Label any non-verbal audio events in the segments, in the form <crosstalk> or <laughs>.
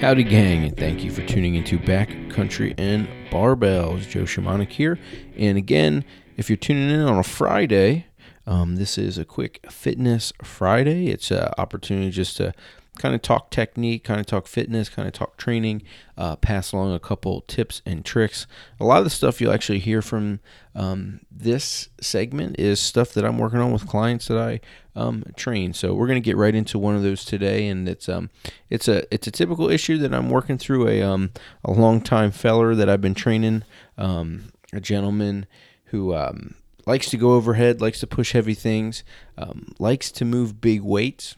Howdy, gang, and thank you for tuning into Backcountry and Barbells. Joe Shamanic here. And again, if you're tuning in on a Friday, um, this is a quick fitness Friday. It's an opportunity just to kind of talk technique, kind of talk fitness, kind of talk training, uh, pass along a couple tips and tricks. A lot of the stuff you'll actually hear from um, this segment is stuff that I'm working on with clients that I um, train. So we're going to get right into one of those today, and it's um it's a it's a typical issue that I'm working through a um a long time feller that I've been training, um, a gentleman who um likes to go overhead, likes to push heavy things, um, likes to move big weights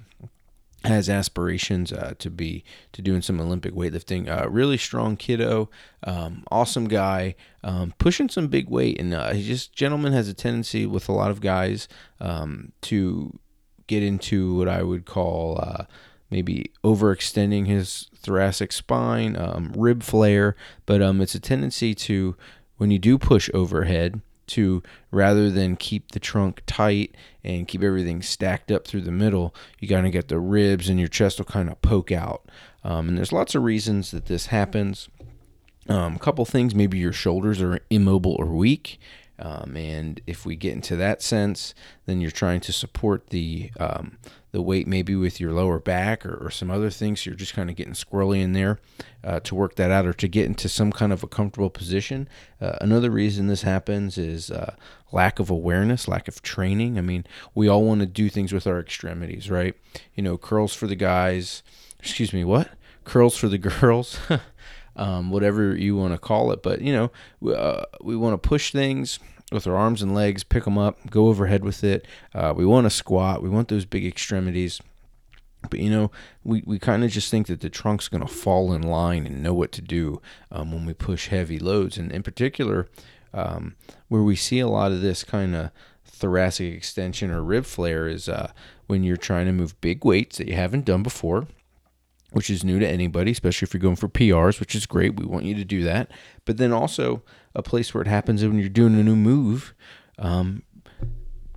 has aspirations uh, to be to doing some Olympic weightlifting. Uh, really strong kiddo, um, awesome guy, um, pushing some big weight, and uh, he just gentleman has a tendency with a lot of guys um, to get into what I would call uh, maybe overextending his thoracic spine, um, rib flare, but um, it's a tendency to when you do push overhead to rather than keep the trunk tight and keep everything stacked up through the middle, you got to get the ribs and your chest will kind of poke out. Um, and there's lots of reasons that this happens. Um, a couple things, maybe your shoulders are immobile or weak. Um, and if we get into that sense, then you're trying to support the um, the weight maybe with your lower back or, or some other things. You're just kind of getting squirrely in there uh, to work that out or to get into some kind of a comfortable position. Uh, another reason this happens is uh, lack of awareness, lack of training. I mean, we all want to do things with our extremities, right? You know, curls for the guys. Excuse me, what? Curls for the <laughs> girls. Um, whatever you want to call it. But you know, we, uh, we want to push things with our arms and legs, pick them up, go overhead with it. Uh, we want to squat. We want those big extremities. But you know, we, we kind of just think that the trunk's going to fall in line and know what to do um, when we push heavy loads. And in particular, um, where we see a lot of this kind of thoracic extension or rib flare is uh, when you're trying to move big weights that you haven't done before which is new to anybody, especially if you're going for PRs, which is great. We want you to do that. But then also a place where it happens when you're doing a new move, um,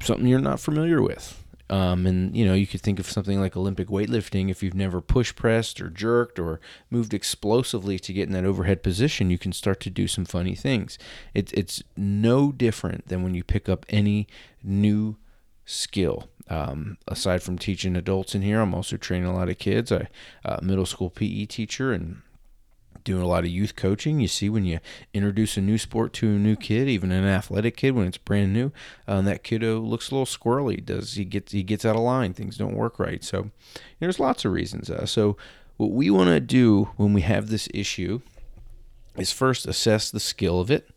something you're not familiar with. Um, and you know, you could think of something like Olympic weightlifting. If you've never push pressed or jerked or moved explosively to get in that overhead position, you can start to do some funny things. It's it's no different than when you pick up any new skill. Um, aside from teaching adults in here, I'm also training a lot of kids. I uh, middle school PE teacher and doing a lot of youth coaching. You see, when you introduce a new sport to a new kid, even an athletic kid, when it's brand new, uh, that kiddo looks a little squirrely. Does he gets he gets out of line? Things don't work right. So there's lots of reasons. Uh, so what we want to do when we have this issue is first assess the skill of it.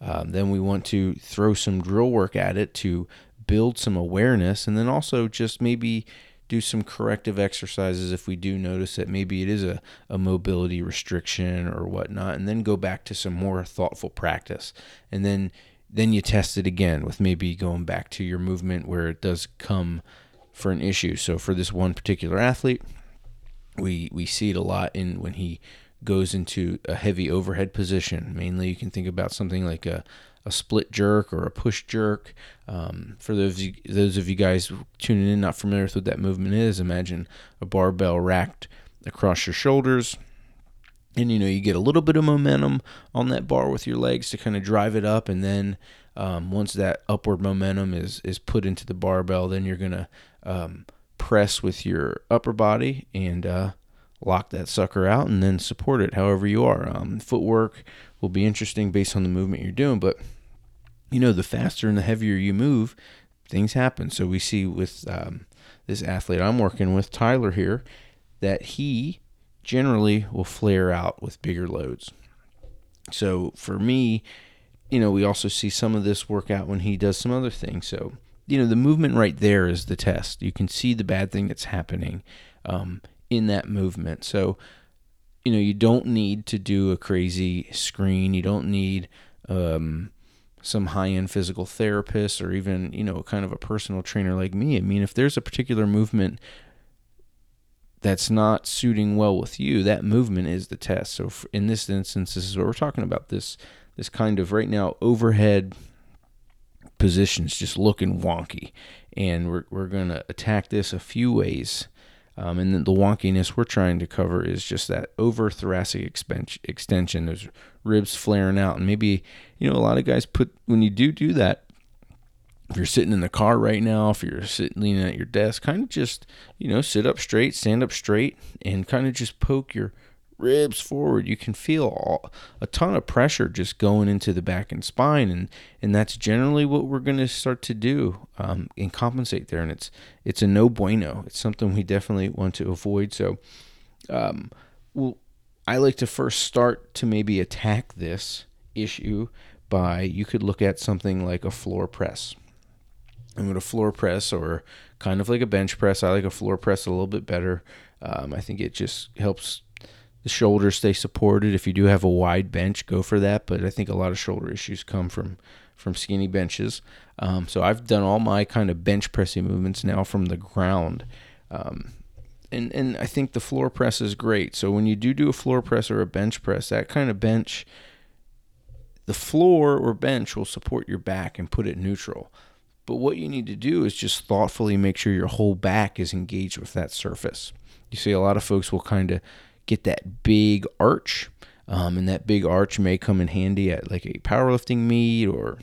Um, then we want to throw some drill work at it to build some awareness and then also just maybe do some corrective exercises if we do notice that maybe it is a, a mobility restriction or whatnot and then go back to some more thoughtful practice. And then then you test it again with maybe going back to your movement where it does come for an issue. So for this one particular athlete we we see it a lot in when he goes into a heavy overhead position. Mainly you can think about something like a a split jerk or a push jerk. Um, for those of you, those of you guys tuning in not familiar with what that movement is, imagine a barbell racked across your shoulders. And you know you get a little bit of momentum on that bar with your legs to kind of drive it up, and then um, once that upward momentum is is put into the barbell, then you're gonna um, press with your upper body and uh, lock that sucker out, and then support it however you are. Um, footwork will be interesting based on the movement you're doing, but you know, the faster and the heavier you move, things happen. So we see with um, this athlete I'm working with, Tyler here, that he generally will flare out with bigger loads. So for me, you know, we also see some of this work out when he does some other things. So, you know, the movement right there is the test. You can see the bad thing that's happening um, in that movement. So, you know, you don't need to do a crazy screen. You don't need, um, some high end physical therapist or even, you know, kind of a personal trainer like me. I mean, if there's a particular movement that's not suiting well with you, that movement is the test. So in this instance, this is what we're talking about this this kind of right now overhead positions just looking wonky. And we're, we're going to attack this a few ways. Um, and then the wonkiness we're trying to cover is just that over thoracic extension, those ribs flaring out. And maybe, you know, a lot of guys put, when you do do that, if you're sitting in the car right now, if you're sitting leaning at your desk, kind of just, you know, sit up straight, stand up straight, and kind of just poke your ribs forward. You can feel all, a ton of pressure just going into the back and spine, and and that's generally what we're going to start to do um, and compensate there. And it's it's a no bueno. It's something we definitely want to avoid. So, um, well, I like to first start to maybe attack this issue by you could look at something like a floor press I'm going to floor press or kind of like a bench press. I like a floor press a little bit better. Um, I think it just helps the shoulders stay supported. If you do have a wide bench, go for that. But I think a lot of shoulder issues come from from skinny benches. Um, so I've done all my kind of bench pressing movements now from the ground. Um, and, and I think the floor press is great. So when you do do a floor press or a bench press, that kind of bench, the floor or bench will support your back and put it neutral. But what you need to do is just thoughtfully make sure your whole back is engaged with that surface. You see, a lot of folks will kind of get that big arch, um, and that big arch may come in handy at like a powerlifting meet or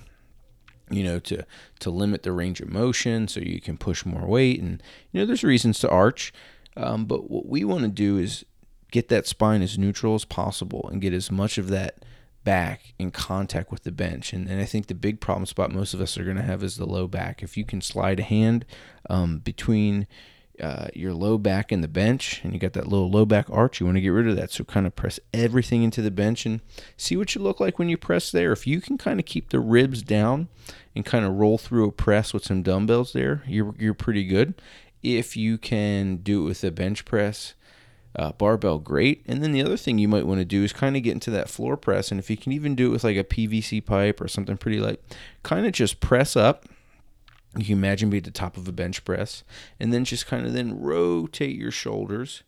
you know to to limit the range of motion so you can push more weight and you know there's reasons to arch um, but what we want to do is get that spine as neutral as possible and get as much of that back in contact with the bench. And, and I think the big problem spot most of us are going to have is the low back. If you can slide a hand um, between uh, your low back in the bench, and you got that little low back arch, you want to get rid of that. So kind of press everything into the bench and see what you look like when you press there. If you can kind of keep the ribs down and kind of roll through a press with some dumbbells there, you're you're pretty good. If you can do it with a bench press, uh, barbell, great. And then the other thing you might want to do is kind of get into that floor press. And if you can even do it with like a PVC pipe or something pretty light, kind of just press up. You can imagine be at the top of a bench press, and then just kind of then rotate your shoulders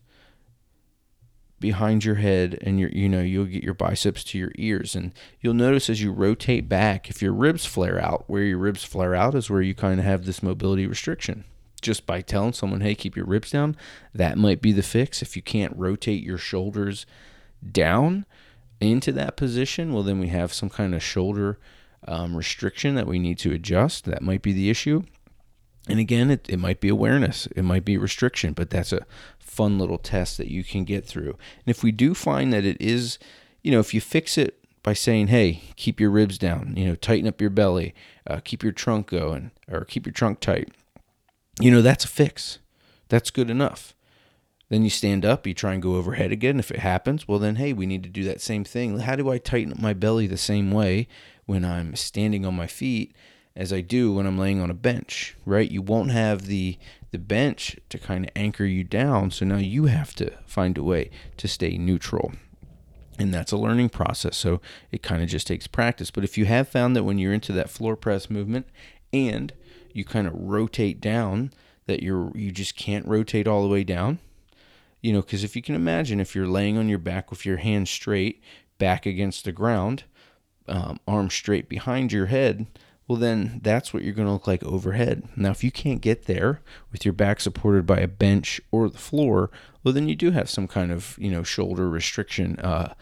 behind your head and your you know you'll get your biceps to your ears and you'll notice as you rotate back if your ribs flare out where your ribs flare out is where you kind of have this mobility restriction just by telling someone, hey, keep your ribs down, that might be the fix. If you can't rotate your shoulders down into that position, well, then we have some kind of shoulder um, restriction that we need to adjust. That might be the issue. And again, it, it might be awareness, it might be restriction, but that's a fun little test that you can get through. And if we do find that it is, you know, if you fix it by saying, hey, keep your ribs down, you know, tighten up your belly, uh, keep your trunk going, or keep your trunk tight, you know, that's a fix. That's good enough. Then you stand up, you try and go overhead again. If it happens, well, then, hey, we need to do that same thing. How do I tighten up my belly the same way when I'm standing on my feet as I do when I'm laying on a bench, right? You won't have the the bench to kind of anchor you down. So now you have to find a way to stay neutral. And that's a learning process. So it kind of just takes practice. But if you have found that when you're into that floor press movement and you kind of rotate down that you're you just can't rotate all the way down you know because if you can imagine if you're laying on your back with your hands straight back against the ground um, arms straight behind your head well then that's what you're going to look like overhead now if you can't get there with your back supported by a bench or the floor well then you do have some kind of you know shoulder restriction uh,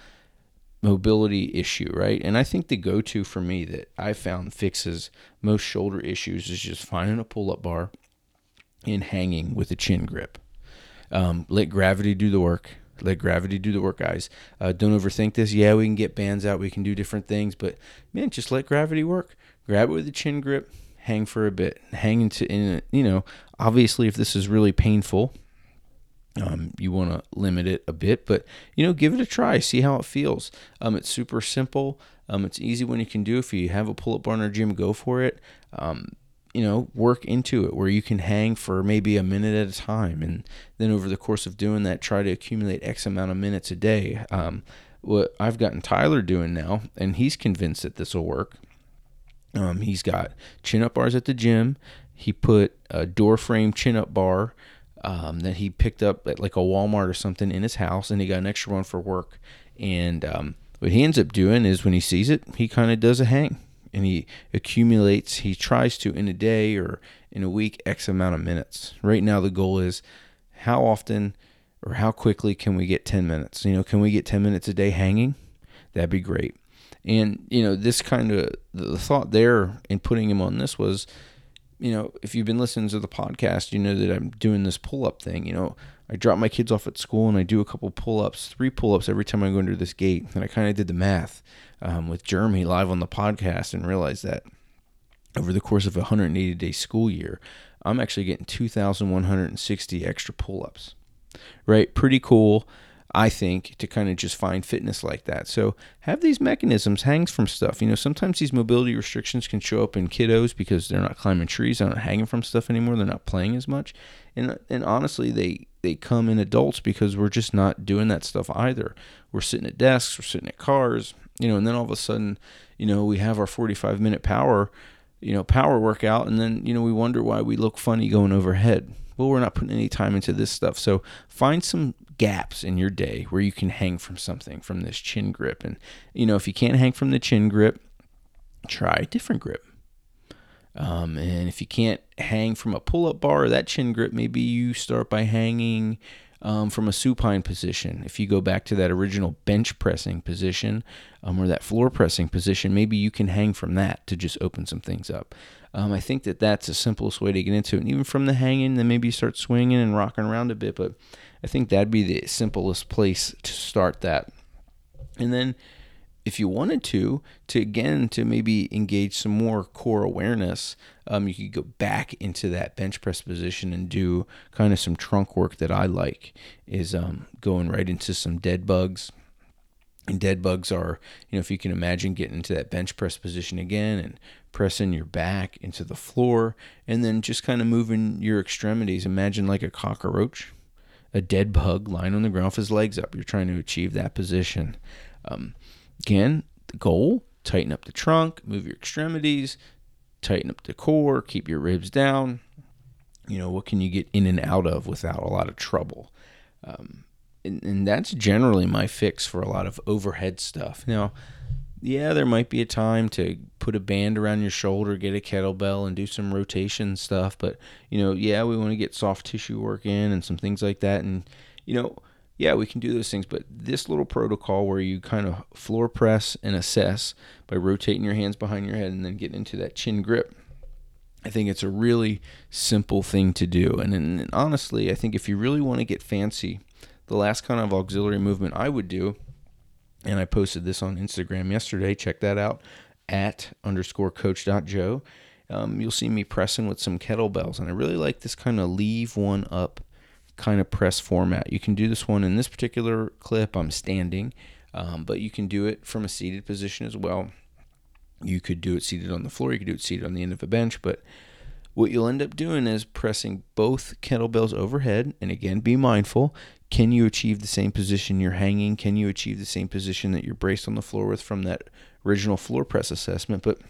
mobility issue, right? And I think the go to for me that I found fixes most shoulder issues is just finding a pull up bar and hanging with a chin grip. Um, let gravity do the work. Let gravity do the work, guys. Uh, don't overthink this. Yeah, we can get bands out, we can do different things, but man, just let gravity work. Grab it with a chin grip, hang for a bit, hang into, in, you know, obviously, if this is really painful, um, you want to limit it a bit, but you know, give it a try. See how it feels. Um, it's super simple. Um, it's easy when you can do. If you have a pull-up bar in our gym, go for it. Um, you know, work into it where you can hang for maybe a minute at a time, and then over the course of doing that, try to accumulate X amount of minutes a day. Um, what I've gotten Tyler doing now, and he's convinced that this will work. Um, he's got chin-up bars at the gym. He put a door frame chin-up bar um, that he picked up at like a Walmart or something in his house, and he got an extra one for work. And um, what he ends up doing is when he sees it, he kind of does a hang and he accumulates. He tries to in a day or in a week X amount of minutes. Right now, the goal is how often or how quickly can we get 10 minutes? You know, can we get 10 minutes a day hanging? That'd be great. And, you know, this kind of the thought there in putting him on this was, you know, if you've been listening to the podcast, you know that I'm doing this pull up thing. You know, I drop my kids off at school and I do a couple pull ups, three pull ups every time I go under this gate. And I kind of did the math um, with Jeremy live on the podcast and realized that over the course of a 180 day school year, I'm actually getting 2,160 extra pull ups. Right? Pretty cool. I think, to kind of just find fitness like that. So have these mechanisms, hangs from stuff. You know, sometimes these mobility restrictions can show up in kiddos because they're not climbing trees, they're not hanging from stuff anymore, they're not playing as much. And and honestly, they they come in adults because we're just not doing that stuff either. We're sitting at desks, we're sitting at cars, you know, and then all of a sudden, you know, we have our 45 minute power, you know, power workout, and then, you know, we wonder why we look funny going overhead. Well, we're not putting any time into this stuff. So find some gaps in your day where you can hang from something from this chin grip. And, you know, if you can't hang from the chin grip, try a different grip. Um, and if you can't hang from a pull up bar or that chin grip, maybe you start by hanging um, from a supine position. If you go back to that original bench pressing position um, or that floor pressing position, maybe you can hang from that to just open some things up. Um, I think that that's the simplest way to get into it. And even from the hanging, then maybe you start swinging and rocking around a bit. But I think that'd be the simplest place to start that. And then if you wanted to, to again to maybe engage some more core awareness, um, you could go back into that bench press position and do kind of some trunk work that I like is um, going right into some dead bugs. And dead bugs are, you know, if you can imagine getting into that bench press position again and pressing your back into the floor and then just kind of moving your extremities. Imagine like a cockroach, a dead bug lying on the ground with his legs up. You're trying to achieve that position. Um, Again, the goal tighten up the trunk, move your extremities, tighten up the core, keep your ribs down. You know, what can you get in and out of without a lot of trouble? Um, and, and that's generally my fix for a lot of overhead stuff. Now, yeah, there might be a time to put a band around your shoulder, get a kettlebell, and do some rotation stuff. But, you know, yeah, we want to get soft tissue work in and some things like that. And, you know, yeah, we can do those things, but this little protocol where you kind of floor press and assess by rotating your hands behind your head and then getting into that chin grip, I think it's a really simple thing to do. And, and honestly, I think if you really want to get fancy, the last kind of auxiliary movement I would do, and I posted this on Instagram yesterday, check that out at underscore coach.joe. Um, you'll see me pressing with some kettlebells, and I really like this kind of leave one up kind of press format. You can do this one in this particular clip. I'm standing, um, but you can do it from a seated position as well. You could do it seated on the floor. You could do it seated on the end of a bench. But what you'll end up doing is pressing both kettlebells overhead. And again, be mindful. Can you achieve the same position you're hanging? Can you achieve the same position that you're braced on the floor with from that original floor press assessment? But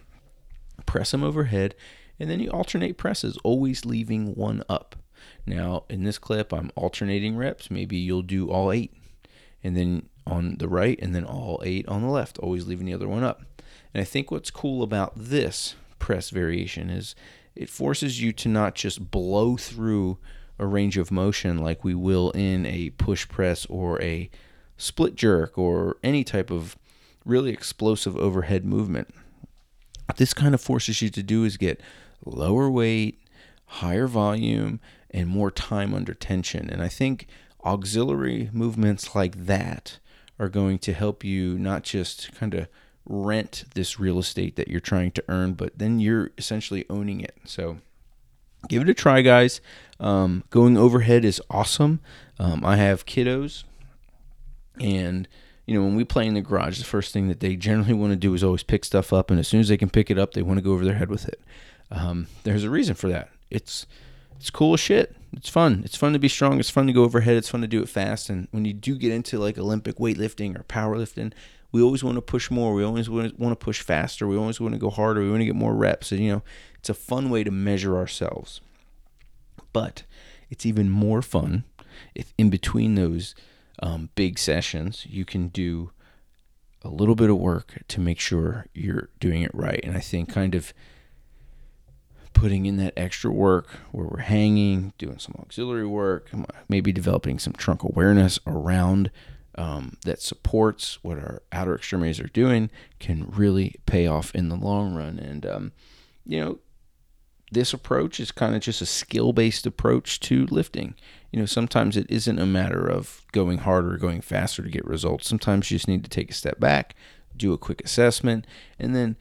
press them overhead, and then you alternate presses, always leaving one up. Now, in this clip, I'm alternating reps. Maybe you'll do all eight, and then on the right, and then all eight on the left, always leaving the other one up. And I think what's cool about this press variation is it forces you to not just blow through a range of motion like we will in a push press or a split jerk or any type of really explosive overhead movement. What this kind of forces you to do is get lower weight, higher volume, and more time under tension. And I think auxiliary movements like that are going to help you not just kind of rent this real estate that you're trying to earn, but then you're essentially owning it. So give it a try, guys. Um, going overhead is awesome. Um, I have kiddos, and you know when we play in the garage, the first thing that they generally want to do is always pick stuff up, and as soon as they can pick it up, they want to go over their head with it. Um, there's a reason for that. It's it's cool shit. It's fun. It's fun to be strong. It's fun to go overhead. It's fun to do it fast. And when you do get into like Olympic weightlifting or powerlifting, we always want to push more. We always want to push faster. We always want to go harder. We want to get more reps. And, you know, it's a fun way to measure ourselves. But it's even more fun if in between those um, big sessions, you can do a little bit of work to make sure you're doing it right. And I think kind of putting in that extra work where we're hanging, doing some auxiliary work, maybe developing some trunk awareness around um, that supports what our outer extremities are doing can really pay off in the long run. And, um, you know, this approach is kind of just a skill based approach to lifting. You know, sometimes it isn't a matter of going harder or going faster to get results. Sometimes you just need to take a step back, do a quick assessment, and then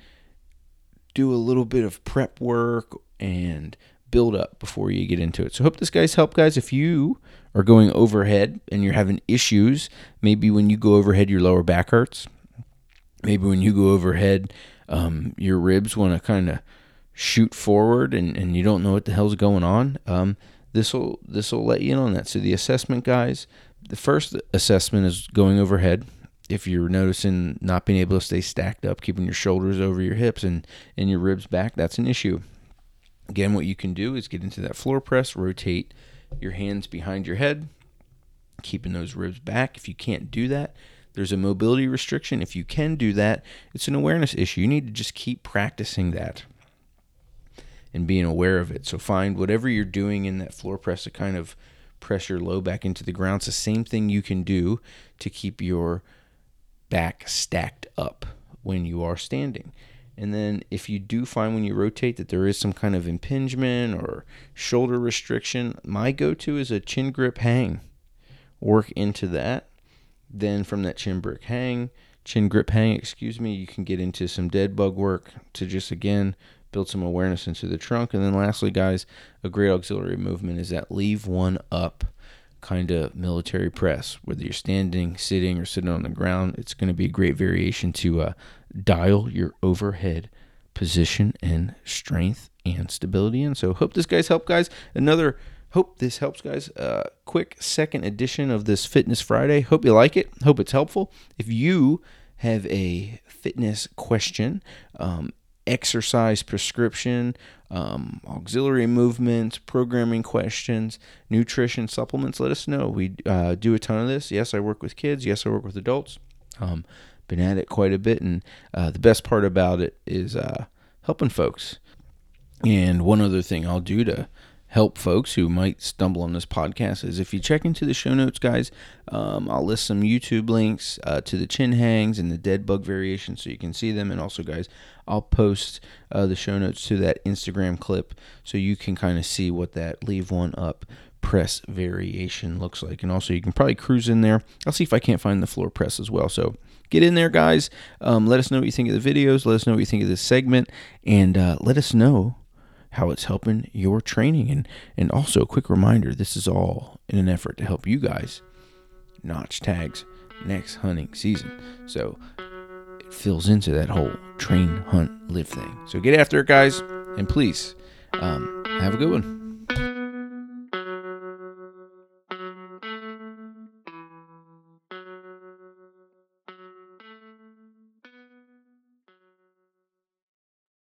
do a little bit of prep work and build up before you get into it. So, hope this guys help, guys. If you are going overhead and you're having issues, maybe when you go overhead, your lower back hurts. Maybe when you go overhead, um, your ribs want to kind of shoot forward and, and you don't know what the hell's going on, um, this will this will let you in on that. So the assessment guys, the first assessment is going overhead. If you're noticing not being able to stay stacked up, keeping your shoulders over your hips and, and your ribs back, that's an issue. Again, what you can do is get into that floor press, rotate your hands behind your head, keeping those ribs back. If you can't do that, there's a mobility restriction. If you can do that, it's an awareness issue. You need to just keep practicing that and being aware of it. So find whatever you're doing in that floor press to kind of press your low back into the ground. It's the same thing you can do to keep your back stacked up when you are standing. And then if you do find when you rotate that there is some kind of impingement or shoulder restriction, my go-to is a chin grip hang. Work into that. Then from that chin brick hang, chin grip hang, excuse me, you can get into some dead bug work to just again build some awareness into the trunk. And then lastly, guys, a great auxiliary movement is that leave one up kind of military press. Whether you're standing, sitting, or sitting on the ground, it's going to be a great variation to uh, dial your overhead position and strength and stability. And so, hope this guys help, guys. Another hope this helps, guys. Uh, quick second edition of this Fitness Friday. Hope you like it. Hope it's helpful. If you have a fitness question, um, exercise prescription, um, auxiliary movements, programming questions, nutrition supplements, let us know. We uh, do a ton of this. Yes, I work with kids. Yes, I work with adults. Um, been at it quite a bit, and uh, the best part about it is uh, helping folks. And one other thing I'll do to help folks who might stumble on this podcast is if you check into the show notes, guys, um, I'll list some YouTube links uh, to the chin hangs and the dead bug variation so you can see them. And also, guys, I'll post uh, the show notes to that Instagram clip so you can kind of see what that leave one up press variation looks like. And also, you can probably cruise in there. I'll see if I can't find the floor press as well. So, get in there, guys. Um, let us know what you think of the videos. Let us know what you think of this segment. And uh, let us know how it's helping your training. And, and also, a quick reminder this is all in an effort to help you guys notch tags next hunting season. So it fills into that whole train, hunt, live thing. So get after it, guys. And please, um, have a good one.